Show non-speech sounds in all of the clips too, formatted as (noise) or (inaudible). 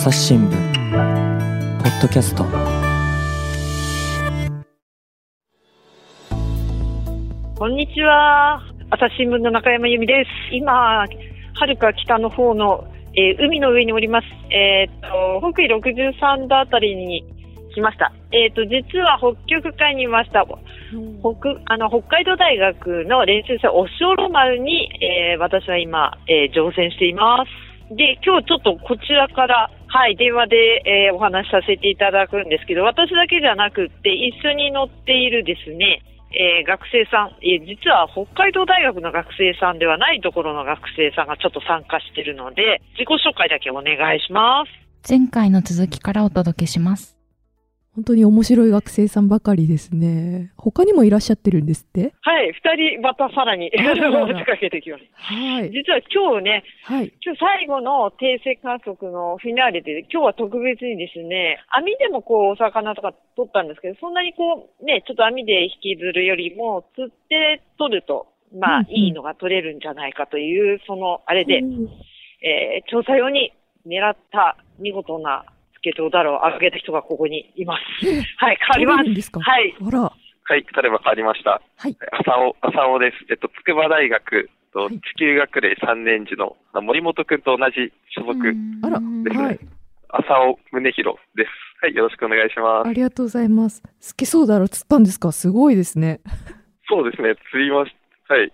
朝日新聞ポッドキャストこんにちは。朝日新聞の中山由美です。今、はるか北の方の、えー海の上におります。えーっと、北緯63度あたりに来ました。えーっと、実は北極海にいました。北、あの、北海道大学の練習船オショロ丸に、えー私は今、えー乗船しています。で、今日ちょっとこちらから、はい、電話で、えーお話しさせていただくんですけど、私だけじゃなくって、一緒に乗っているですね、えー学生さん、えー実は北海道大学の学生さんではないところの学生さんがちょっと参加しているので、自己紹介だけお願いします。前回の続きからお届けします。本当に面白い学生さんばかりですね。他にもいらっしゃってるんですって？はい、二人またさらに (laughs) 持ちかけてきました。はい。実は今日ね、はい。今日最後の定性観測のフィナーレで、今日は特別にですね、網でもこうお魚とか取ったんですけど、そんなにこうね、ちょっと網で引きずるよりも、釣って取ると、まあうんうんいいのが取れるんじゃないかという、そのあれで、えー調査用に狙った見事なスケトウダラを上げた人がここにいます。はい、変わります。ですか？はい。あら。はい、例えば変わりました。はい。浅尾、浅尾です。えっと、筑波大学とはい地球学齢3年時のあ森本くんと同じ所属、あら、ですねはい。浅尾宗弘です。はい、よろしくお願いします。ありがとうございます。スケソウダラ釣ったんですか？すごいですね。そうですね、釣りましはい。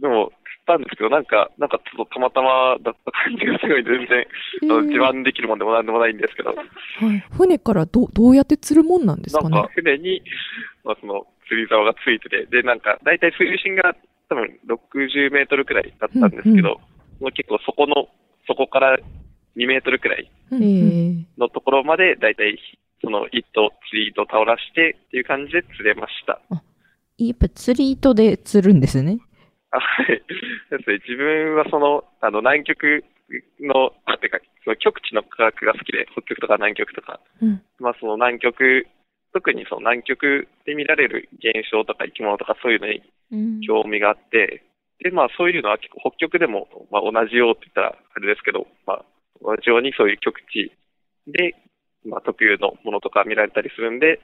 でも、たんですけど、なんか、なんかちょっとたまたまだった感じがすごい全然、あの自慢できるもんでもなんでもないんですけど、はい。船からどどうやって釣るもんなんですかね？なんか船に、まあ、その釣り竿がついてて、で、なんか、だいたい水深が多分60メートルくらいだったんですけど、うんうん結構そこの、そこから2メートルくらいのところまで、だいたいその糸、釣り糸を倒らしてっていう感じで釣れました。やっぱ釣り糸で釣るんですね。あはい。ですね、自分はその、あの、南極の、あ、てか、その極地の科学が好きで、北極とか南極とか、うん。まあその南極、特にその南極で見られる現象とか生き物とかそういうのに興味があって、で、まあそういうのは結構北極でも、まあ同じようって言ったらあれですけど、まあ同じようにそういう極地で、まあ特有のものとか見られたりするんで、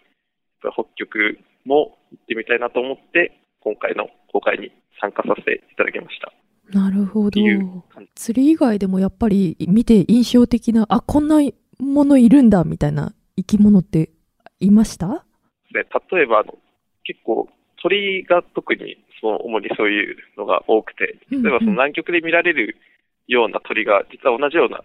北極も行ってみたいなと思って、今回の公開に参加させていただきました。なるほど。釣り以外でもやっぱり見て印象的な、あ、こんなものいるんだみたいな生き物っていました？で例えば結構鳥が特にその主にそういうのが多くて、例えばその南極で見られるような鳥が、実は同じような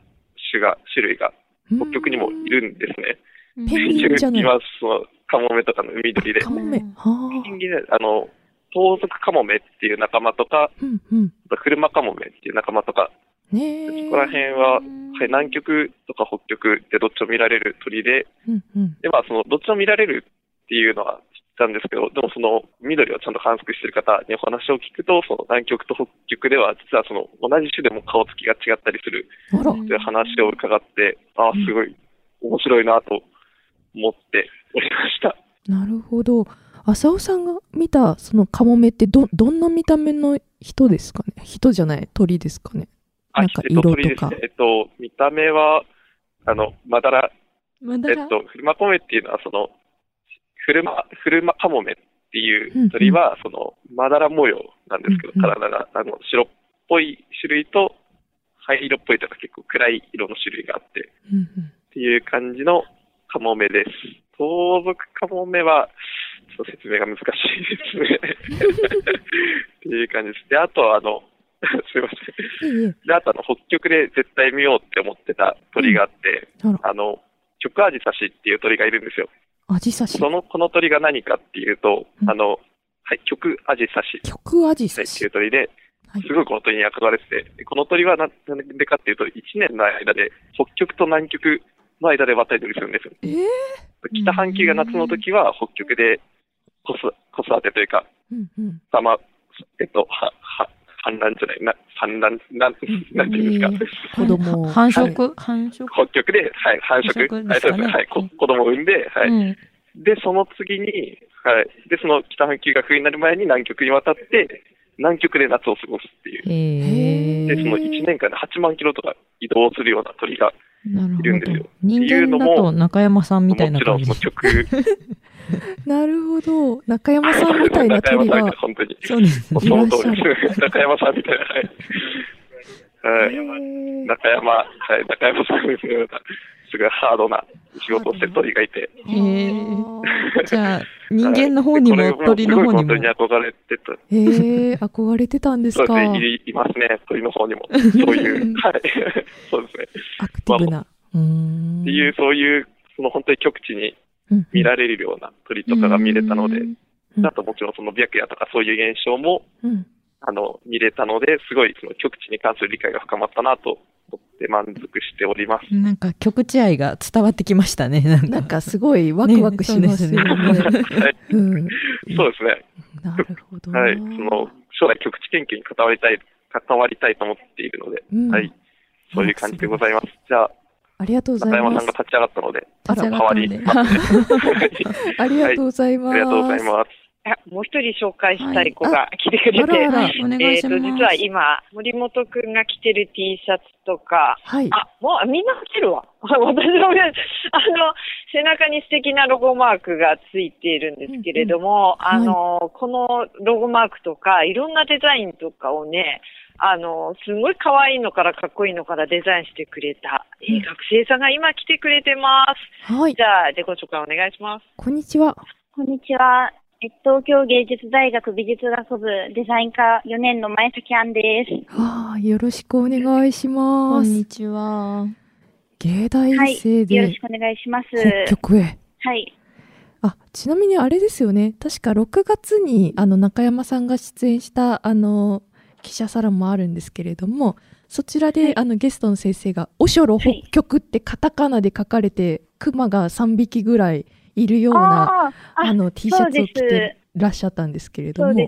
種が、種類が北極にもいるんですね。ペンギンじゃないいます、(laughs) そのカモメとかの海鳥で。カモメ。はペンギンねあの、盗賊カモメっていう仲間とか、あ。うんうん。車カモメっていう仲間とか。そこら辺は、はい、南極とか北極でどっちも見られる鳥で、うんうん。で、まあ、その、どっちも見られるっていうのは知ったんですけど、でもその、緑をちゃんと観測してる方にお話を聞くと、その南極と北極では、実はその、同じ種でも顔つきが違ったりする。という話を伺って、ああ、すごい面白いなと思っておりました。なるほど。浅尾さんが見たそのカモメってど、どんな見た目の人ですかね？人じゃない鳥ですかね？なんかえっと、色とか。えっと、見た目は、あの、まだら、まえっと、フルマコメっていうのは、その、フルマ、フルマカモメっていう鳥は、その、まだら模様なんですけど、うんうん。体が、あの、白っぽい種類と、灰色っぽいとか結構暗い色の種類があって、うんうん。っていう感じのカモメです。盗賊カモメは、ちょっと説明が難しいですね。(laughs) っていう感じです。で、あとは、あの、(laughs) すいません。で、あとあの、北極で絶対見ようって思ってた鳥があって、あら、あの、極アジサシっていう鳥がいるんですよ。アジサシ。その、この鳥が何かっていうと、うんあの、はい、極アジサシ極アジサシはいっていう。鳥で、はいすごいこの鳥に憧れてて、でこの鳥はななんでかっていうと、1年の間で、北極と南極の間で渡り鳥するんですよ。えー北半球が夏の時は北極で子育てというか、うんうん。たま、えっと、は、は、産卵じゃない、な、産卵、なん、なんていうんですか？子供を。繁殖？繁殖？北極で、はい、繁殖。繁殖はい、そうですね。はい、こ子供を産んで、はい。うんで、その次に、はい。で、その北半球が冬になる前に南極に渡って、南極で夏を過ごすっていう。で、その1年間で8万キロとか移動するような鳥がいるんですよど。人間だと中山さんみたいな感じも (laughs) なるほど。中山さんみたいな中山鳥がさんが。(laughs) 本当に。そうですね。その通りいらっです。中山さんみたいな。はい。中山、はい、中山さんのような、すごいハードな仕事をしてる鳥がいて。へー (laughs) じゃあ、人間の方にも鳥の方にも本当。に憧れてた。へえ、憧れてたんですか。そうですね、いいますね、鳥の方にも。(laughs) そういう、はい。(laughs) そうですね。アクティブな。うーん。っていう、そういう、その本当に極地に見られるような鳥とかが見れたので、うんあともちろんその白夜とかそういう現象も、うん。あの、見れたので、すごいその極地に関する理解が深まったなと思って満足しております。なんか極地愛が伝わってきましたね。(laughs) なんかなんかすごいワクワクしますよね。ねそうですね。なるほどな。はい。その、将来極地研究に関わりたい、関わりたいと思っているので、うんはい。そういう感じでございます。じゃあ、ありがとうございます中山さんが。立ち上がったので、あら代わり。(laughs) ありがとうございます。ありがとうございます。あもう一人紹介したい子が来てくれて、えっ、と。実は今、森本くんが着てる T シャツとか、はい。あ、もうみんな着てるわ。(laughs) 私もね、あの、背中に素敵なロゴマークがついているんですけれども、うんうんあの、このロゴマークとか、いろんなデザインとかをね、あの、すごい可愛いのからかっこいいのからデザインしてくれた、えーうん学生さんが今来てくれてます。はいじ。ゃあ、自己紹介お願いします。こんにちは。こんにちは。え東京芸術大学美術学部デザイン科4年の前崎杏です。はあ、よろしくお願いしこます。んにちは。芸大はい。生でよろしくお願いします。北極へ。はい。あ、ちなみにあれですよね。確か6月にあの中山さんが出演したあの記者サロンもあるんですけれども、そちらで、はいあのゲストの先生が「おしょろはい北極」ってカタカナで書かれて、熊が3匹ぐらいいるようなあの T シャツを着てらっしゃったんですけれども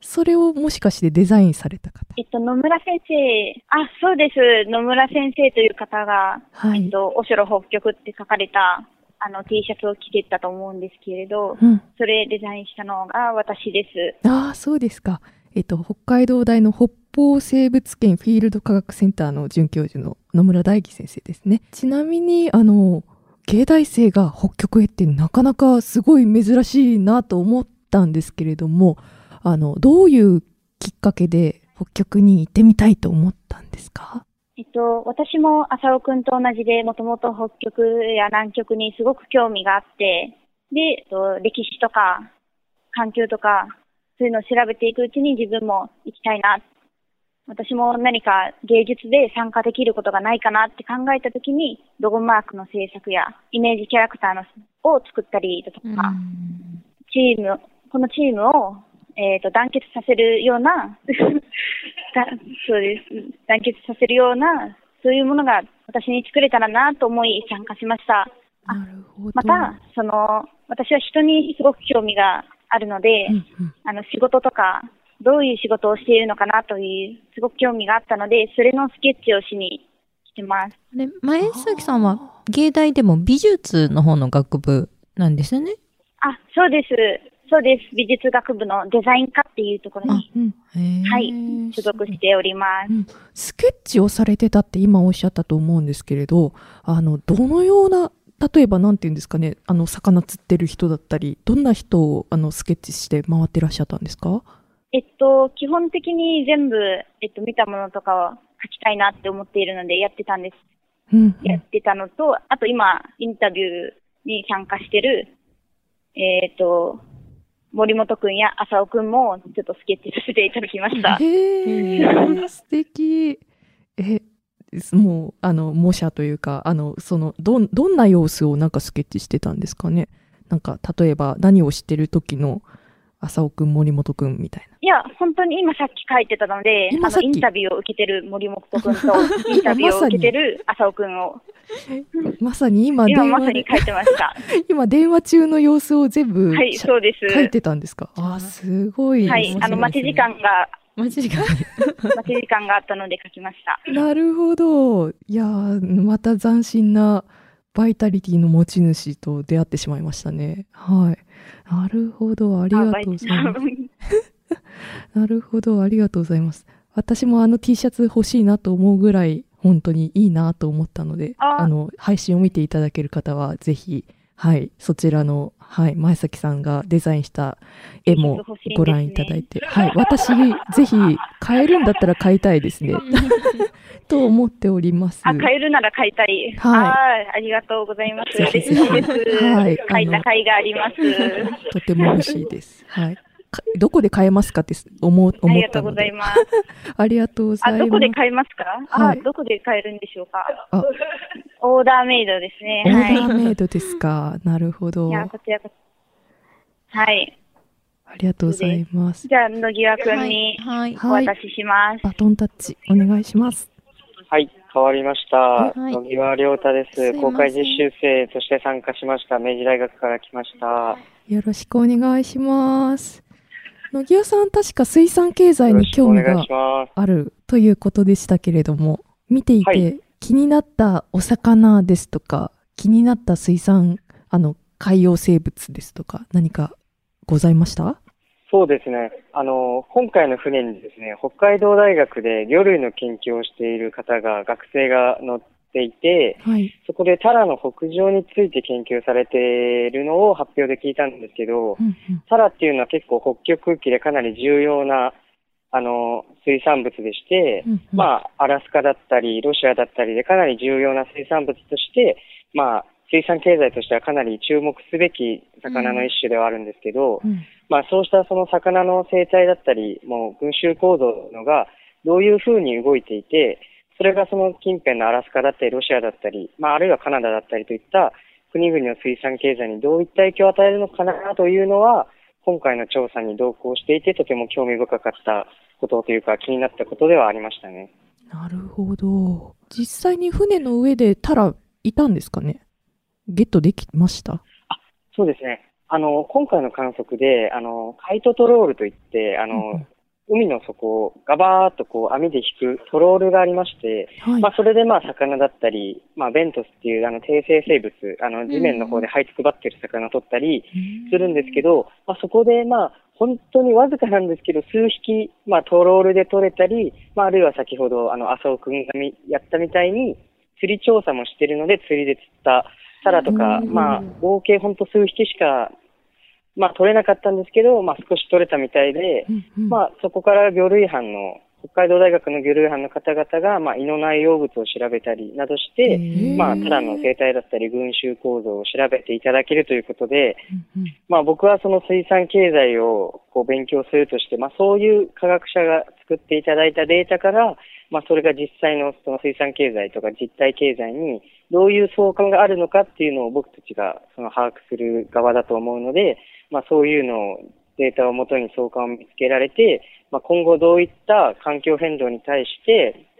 それをもしかしてデザインされた方？えっと、野村先生、あ、そうです。野村先生という方が、はい。えっと、おしろ北極って書かれた、あの、T シャツを着てったと思うんですけれど、うん。それデザインしたのが私です。ああ、そうですか。えっと、北海道大の北方生物圏フィールド科学センターの准教授の野村大樹先生ですね。ちなみに、あの、芸大生が北極へってなかなかすごい珍しいなと思ったんですけれども、あの、どういうきっかけで北極に行ってみたいと思ったんですか？えっと、私も浅尾くんと同じで、もともと北極や南極にすごく興味があって、で、えっと、歴史とか、環境とか、そういうのを調べていくうちに自分も行きたいなっ。私も何か芸術で参加できることがないかなって考えたときに、ロゴマークの制作やイメージキャラクターのを作ったりだとか、チーム、このチームを、えっ、と、団結させるような、(laughs) だそうです。団結させるような、そういうものが私に作れたらなと思い参加しました。あなるほど。また、その、私は人にすごく興味があるので、うんうんあの、仕事とか、どういう仕事をしているのかなという、すごく興味があったので、それのスケッチをしに来てます。で、前崎さんは芸大でも美術の方の学部なんですよね？あ、そうです。そうです。美術学部のデザイン科っていうところにうんはい所属しております。うんスケッチをされてたって今おっしゃったと思うんですけれど、あの、どのような、例えばなんていうんですかね、あの、魚釣ってる人だったり、どんな人をあのスケッチして回ってらっしゃったんですか？えっと、基本的に全部、えっと、見たものとかを書きたいなって思っているのでやってたんです。うん、うんやってたのと、あと今、インタビューに参加してる、えっと、森本くんや浅尾くんも、ちょっとスケッチさせていただきました。へえ、素敵。え、もう、あの、模写というか、あの、その、どん、どんな様子をなんかスケッチしてたんですかねなんか、例えば何をしてる時の浅尾くん、森本くんみたいな。いや、本当に今さっき書いてたので、あの、今さっきインタビューを受けてる森本くんと、(laughs) インタビューを受けてる浅尾くんを、まさに今電今まさに書いてました。(laughs) 今電話中の様子を全部、はい、そうです。書いてたんですか？あー、すごい。はい、あの、待ち時間が、マジか。(laughs) 待ち時間があったので書きました。なるほど。いやーまた斬新なバイタリティの持ち主と出会ってしまいましたね。はい。なるほど。ありがとうございます。(laughs) なるほど。ありがとうございます。私もあの T シャツ欲しいなと思うぐらい、本当にいいなと思ったので、ああの、配信を見ていただける方は、ぜひ、はい、そちらの、はい、前崎さんがデザインした絵もご覧いただいて、はい、私、ぜひ、買えるんだったら買いたいですね。(laughs) と思っております。あ、買えるなら買いたい。はいありがとうございます。嬉しいです。はい買いた甲斐があります。(laughs) とても欲しいです。はい。かどこで買えますかって思うありがとう思ったので。ございます。ありがとうございあ、ます。どこで買えますか？あ、はいどこで買えるんでしょうか？あオーダーメイドですね。オーダはい。ーメイドですか？なるほど。いや、あこちらこそ。はい。りがとうございます。じゃあ、野際くんにはい。お渡しします。バトンタッチ、お願いします。はい、変わりました。はい野際亮太ですす公開実習生として参加しました。明治大学から来ました。よろしくお願いします。野際さん、確か水産経済に興味が。あるということでしたけれども、見ていて、はい気になったお魚ですとか、気になった水産、あの、海洋生物ですとか、何かございました？そうですね。あの、今回の船にですね、北海道大学で魚類の研究をしている方が、学生が乗っていて、はい。そこでタラの北上について研究されているのを発表で聞いたんですけど、うんうん。タラっていうのは結構北極域でかなり重要な、あの、水産物でして、うんうん。まあ、アラスカだったり、ロシアだったりでかなり重要な水産物として、まあ、水産経済としてはかなり注目すべき魚の一種ではあるんですけど、うんまあ、そうしたその魚の生態だったり、もう群衆構造のがどういうふうに動いていて、それがその近辺のアラスカだったり、ロシアだったり、まあ、あるいはカナダだったりといった国々の水産経済にどういった影響を与えるのかなというのは、今回の調査に同行していて、とても興味深かったことというか、気になったことではありましたね。なるほど。実際に船の上でタラいたんですかね？ゲットできました？そうですね。あの、今回の観測で、あの、カイトトロールといって、あうんの、海の底をガバーっとこう網で引くトロールがありまして、はい。まあ、それでまあ、魚だったり、まあ、ベントスっていうあの、低生生物、あの、地面の方で這いつくばってる魚を取ったりするんですけど、まあ、そこでまあ、本当にわずかなんですけど、数匹、まあ、トロールで取れたり、まあ、あるいは先ほど、あの、浅尾くんがみやったみたいに、釣り調査もしてるので、釣りで釣ったタラとか、うん。まあ、合計本当数匹しか、まあ、取れなかったんですけど、まあ、少し取れたみたいで、うんうん。まあ、そこから魚類班の、北海道大学の魚類班の方々が、まあ、胃の内容物を調べたりなどして、まあ、タラの生態だったり、群衆構造を調べていただけるということで、うんうん。まあ、僕はその水産経済をこう勉強するとして、まあ、そういう科学者が作っていただいたデータから、まあ、それが実際のその水産経済とか実体経済にどういう相関があるのかっていうのを僕たちがその把握する側だと思うので、まあ、そういうのをデータをもとに相関を見つけられて、まあ、今後どういった環境変動に対して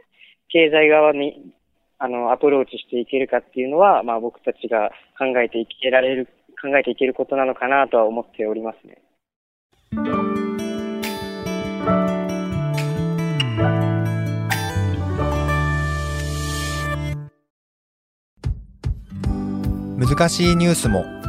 経済側にあのアプローチしていけるかっていうのは、まあ、僕たちが考えていけられる考えていけることなのかなとは思っておりますね。難しいニュースも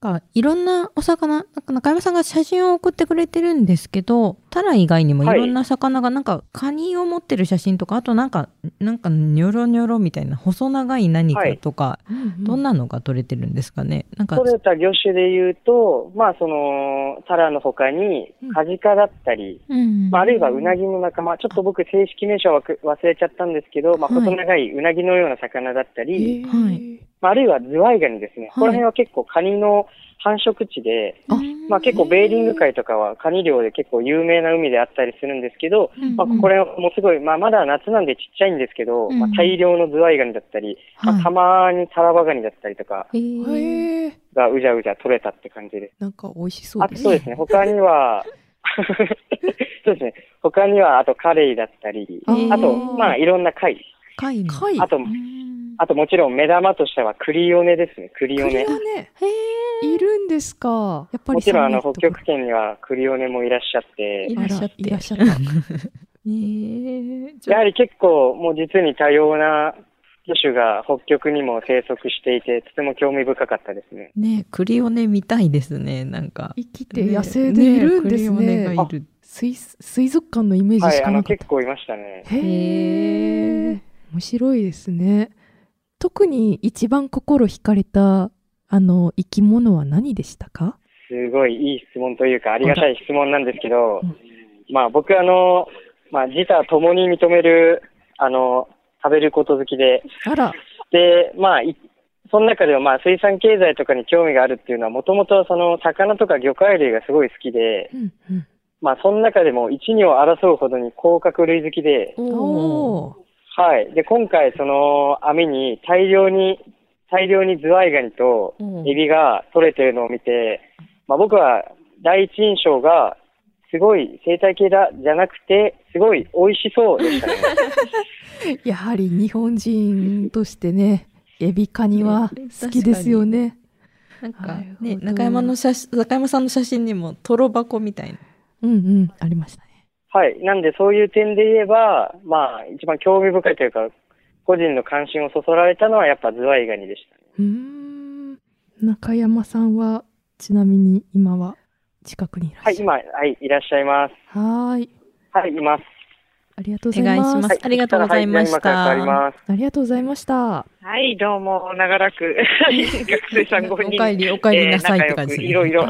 かいろんなお魚、なんか中山さんが写真を送ってくれてるんですけど、タラ以外にもい。ろんな魚が、なんかカニを持ってる写真とか、あとなんか、なんかニョロニョロみたいな細長い何かとか、どんなのが取れてるんですかね？なんか、取れた魚種で言うと、まあ、その、タラの他に、カジカだったり、うんまあ、あるいはウナギの仲間、ちょっと僕正式名称はく忘れちゃったんですけど、まあ、はい。細長いウナギのような魚だったり、はいまあ、あるいはズワイガニですね。この辺は結構カニの繁殖地で、まあ結構ベーリング海とかはカニ漁で結構有名な海であったりするんですけど、うんまあこれもすごい、まあまだ夏なんでちっちゃいんですけど、うんまあ大量のズワイガニだったり、まはいあたまにタラバガニだったりとか。がうじゃうじゃ取れたって感じです。なんか美味しそうですあとそうですね、他には、(laughs) そうですね、他にはあとカレイだったり、あと、まあいろんな貝。貝も貝。あとう、んあともちろん目玉としてはクリオネですね、クリオネクリオ。ネ。いるんですか？やっぱりもちろんあの北極圏にはクリオネもいらっしゃってい、らっしゃっていらっしゃった。(laughs) えー、やはり結構もう実に多様な魚種が北極にも生息していて、とても興味深かったですね。ねクリオネ見たいですね、なんか。生きて野生でいるんですね。ねね水水族館のイメージしかなかった。はい、結構いましたね。へえ。面白いですね。特に一番心惹かれたあの生き物は何でしたか？すごいいい質問というかありがたい質問なんですけど、うん、まあ僕あの、まあ自他ともに認めるあの食べること好きで、あら。で、まあ、その中ではまあ水産経済とかに興味があるっていうのはもともとその魚とか魚介類がすごい好きで、うんうん、まあその中でも一二を争うほどに甲殻類好きで、はい。で、今回その網に大量に、大量にズワイガニとエビが取れてるのを見て、まあ僕は第一印象がすごい生態系だじゃなくて、すごい美味しそうでしたね。(laughs) やはり日本人としてね、エビカニは好きですよね。なんかね、中山の写真、中山さんの写真にもトロ箱みたいな。うんうん、ありましたね。はい。なんでそういう点で言えば、まあ、一番興味深いというか、個人の関心をそそられたのはやっぱズワイガニでした、ね。うん。中山さんは、ちなみに今は近くにいらっしゃるはい、今、はい、いらっしゃいます。はい。はい、います。ありがとうございます。ますありがとうございました。ありがとうございました。はい、どうも、長らく、学生さん5人。お帰り、お帰りなさいって感じいろいろ、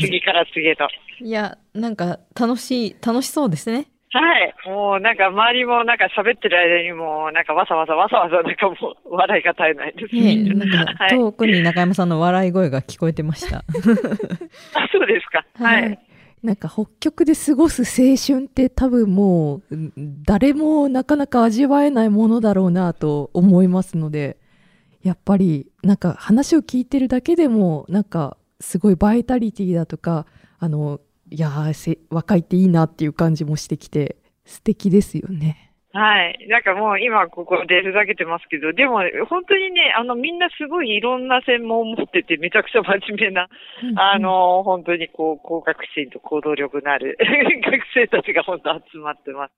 次から次へと。いや、なんか、楽しい、楽しそうですね。はい。もうなんか周りもなんか喋ってる間にもなんかわさわさわさわさなんかもう笑いが絶えないですね。ねなんか (laughs) 遠くに中山さんの笑い声が聞こえてました。あ、そうですか。はい、はいなんか北極で過ごす青春って多分もう誰もなかなか味わえないものだろうなと思いますのでやっぱりなんか話を聞いてるだけでもなんかすごいバイタリティだとかあのいや若いっていいなっていう感じもしてきて素敵ですよね。はい。なんかもう今ここでふざけてますけど、でも本当にね、あのみんなすごいいろんな専門を持っててめちゃくちゃ真面目な、あの、本当にこう、高学心と行動力のある (laughs) 学生たちが本当集まってます。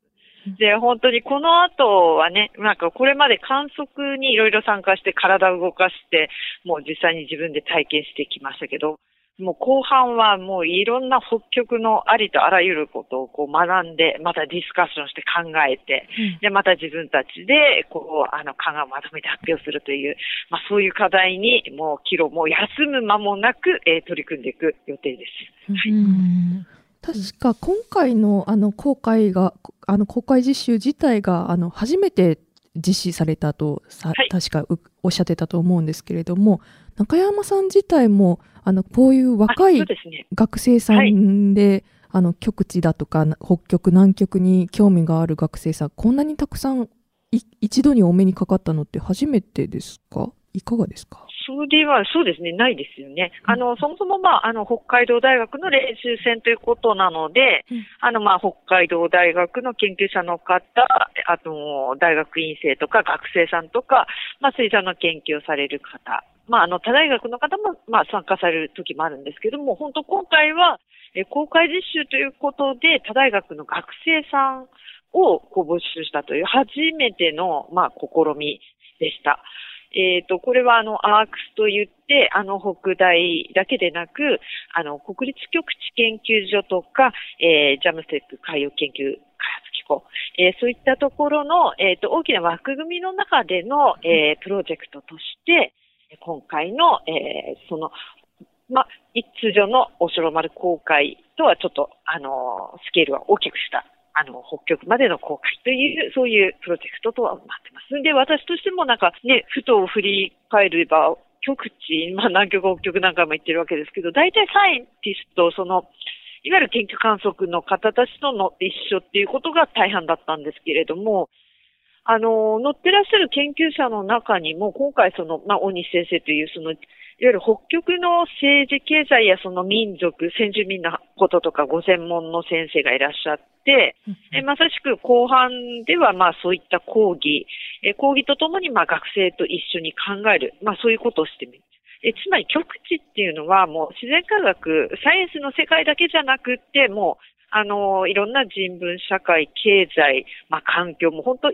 で、本当にこの後はね、なんかこれまで観測にいろいろ参加して体を動かして、もう実際に自分で体験してきましたけど、もう後半はもういろんな北極のありとあらゆることをこう学んで、またディスカッションして考えて、うん、で、また自分たちで、こう、あの、考えをまとめて発表するという、まあそういう課題に、もう、キロ、もう休む間もなく、えー、取り組んでいく予定です。はい、確か今回のあの公開が、あの公開実習自体があの初めて実施されたとさ、はい、確かおっしゃってたと思うんですけれども、中山さん自体もあのこういう若い学生さんで、ねはい、あの極地だとか北極南極に興味がある学生さんこんなにたくさん一度にお目にかかったのって初めてですか？いかがですか？それは、そうですね、ないですよね。あの、そもそもまあ、あの、北海道大学の練習船ということなので、うん、あの、まあ、北海道大学の研究者の方、あと、大学院生とか学生さんとか、まあ、水産の研究をされる方、まあ、あの、他大学の方も、まあ、参加される時もあるんですけども、本当今回は、え公開実習ということで、他大学の学生さんをこう募集したという初めての、まあ、試みでした。えっ、ー、と、これはあの、アークスと言って、あの、北大だけでなく、あの、国立極地研究所とか、えー、ジャムステック海洋研究開発機構、えー、そういったところの、えっ、ー、と、大きな枠組みの中での、えー、プロジェクトとして、今回の、えー、その、ま、一通常のお城丸公開とはちょっと、あの、スケールは大きくしたあの、北極までの公開という、そういうプロジェクトとはなってます。で、私としてもなんかね、ふと振り返れば、極地、まあ南極、北極なんかも言ってるわけですけど、大体サイエンティスト、その、いわゆる研究観測の方たちとの一緒っていうことが大半だったんですけれども、あの、乗ってらっしゃる研究者の中にも、今回その、まあ、大西先生という、その、いわゆる北極の政治経済やその民族、先住民のこととかご専門の先生がいらっしゃって、えまさしく後半ではまあそういった講義、え講義とともにまあ学生と一緒に考える、まあそういうことをしてみる。えつまり極地っていうのはもう自然科学、サイエンスの世界だけじゃなくって、もうあの、いろんな人文、社会、経済、まあ、環境も本当、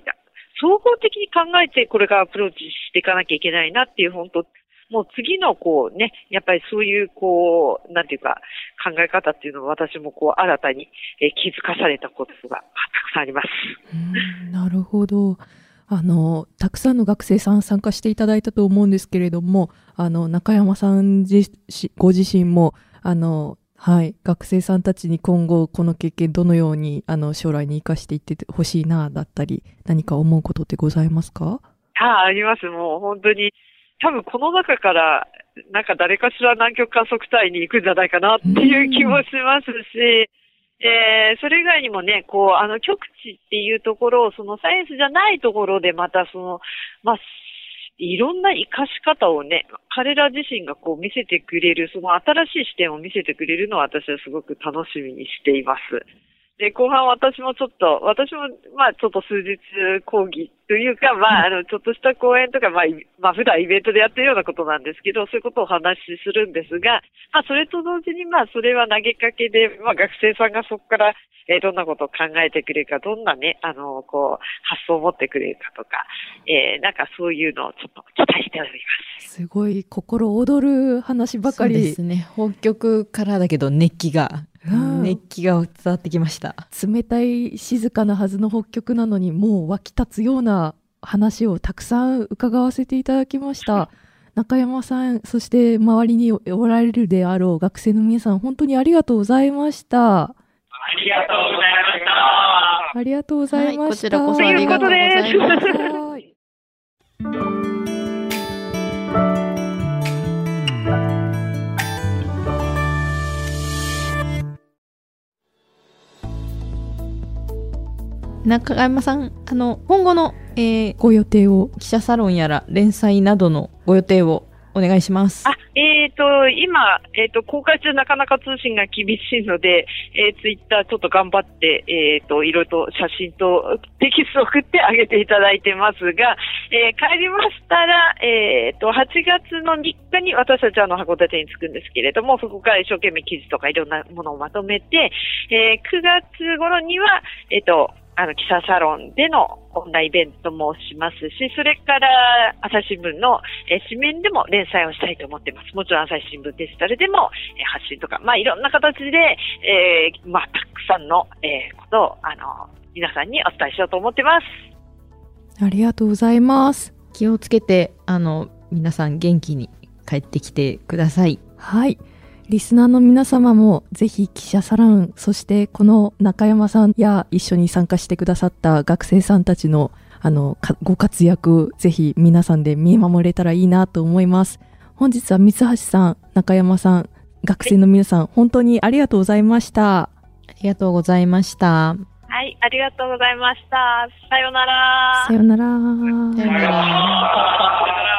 総合的に考えてこれからアプローチしていかなきゃいけないなっていう、本当、もう次のこうね、やっぱりそういうこう、なんていうか、考え方っていうのを私もこう新たに気づかされたことがたくさんあります。なるほど。あの、たくさんの学生さん参加していただいたと思うんですけれども、あの、中山さん自ご自身も、あの、はい、学生さんたちに今後この経験どのようにあの将来に生かしていってほしいなだったり何か思うことってございますか？ああ、あります。もう本当に多分この中から、なんか誰かしら南極観測隊に行くんじゃないかなっていう気もしますし、えー、それ以外にもね、こう、あの、極地っていうところを、そのサイエンスじゃないところでまたその、まあ、いろんな活かし方をね、彼ら自身がこう見せてくれる、その新しい視点を見せてくれるのは私はすごく楽しみにしています。で、後半私もちょっと、私も、まあちょっと数日講義というか、まああの、ちょっとした講演とか、まあ、まあ普段イベントでやってるようなことなんですけど、そういうことをお話しするんですが、まあそれと同時に、まあそれは投げかけで、まあ学生さんがそこから、えー、どんなことを考えてくれるか、どんなね、あの、こう、発想を持ってくれるかとか、えー、なんかそういうのをちょっと期待しております。すごい心躍る話ばかり。ですね。北極からだけど熱気が熱気が伝わってきました。冷たい静かなはずの北極なのにもう湧き立つような話をたくさん伺わせていただきました。中山さんそして周りにおられるであろう学生の皆さん本当にありがとうございました。ありがとうございました。ありがとうございました、はい、こちらこそありがとうございます中山さん、あの、今後の、えー、ご予定を、記者サロンやら連載などのご予定をお願いします。あ、えっ、ー、と、今、えっ、ー、と、公開中なかなか通信が厳しいので、えー、ツイッターちょっと頑張って、えっ、と、いろいろと写真とテキストを送ってあげていただいてますが、え帰りましたら、えっ、と、8月の3日に私たちはの函館に着くんですけれども、そこから一生懸命記事とかいろんなものをまとめて、え9月頃には、えっ、と、あの、記者サロンでのオンラインイベントもしますし、それから朝日新聞の、え紙面でも連載をしたいと思ってます。もちろん朝日新聞デジタルでも、え発信とか、まあいろんな形で、えー、まあたくさんの、えことを、あの、皆さんにお伝えしようと思ってます。ありがとうございます。気をつけて、あの、皆さん元気に帰ってきてください。はい。リスナーの皆様もぜひ記者サロン、そしてこの中山さんや一緒に参加してくださった学生さんたちのあのご活躍、ぜひ皆さんで見守れたらいいなと思います。本日は三橋さん、中山さん、学生の皆さん、本当にありがとうございました。ありがとうございました。はい、ありがとうございました。さようなら。さようなら。さようなら。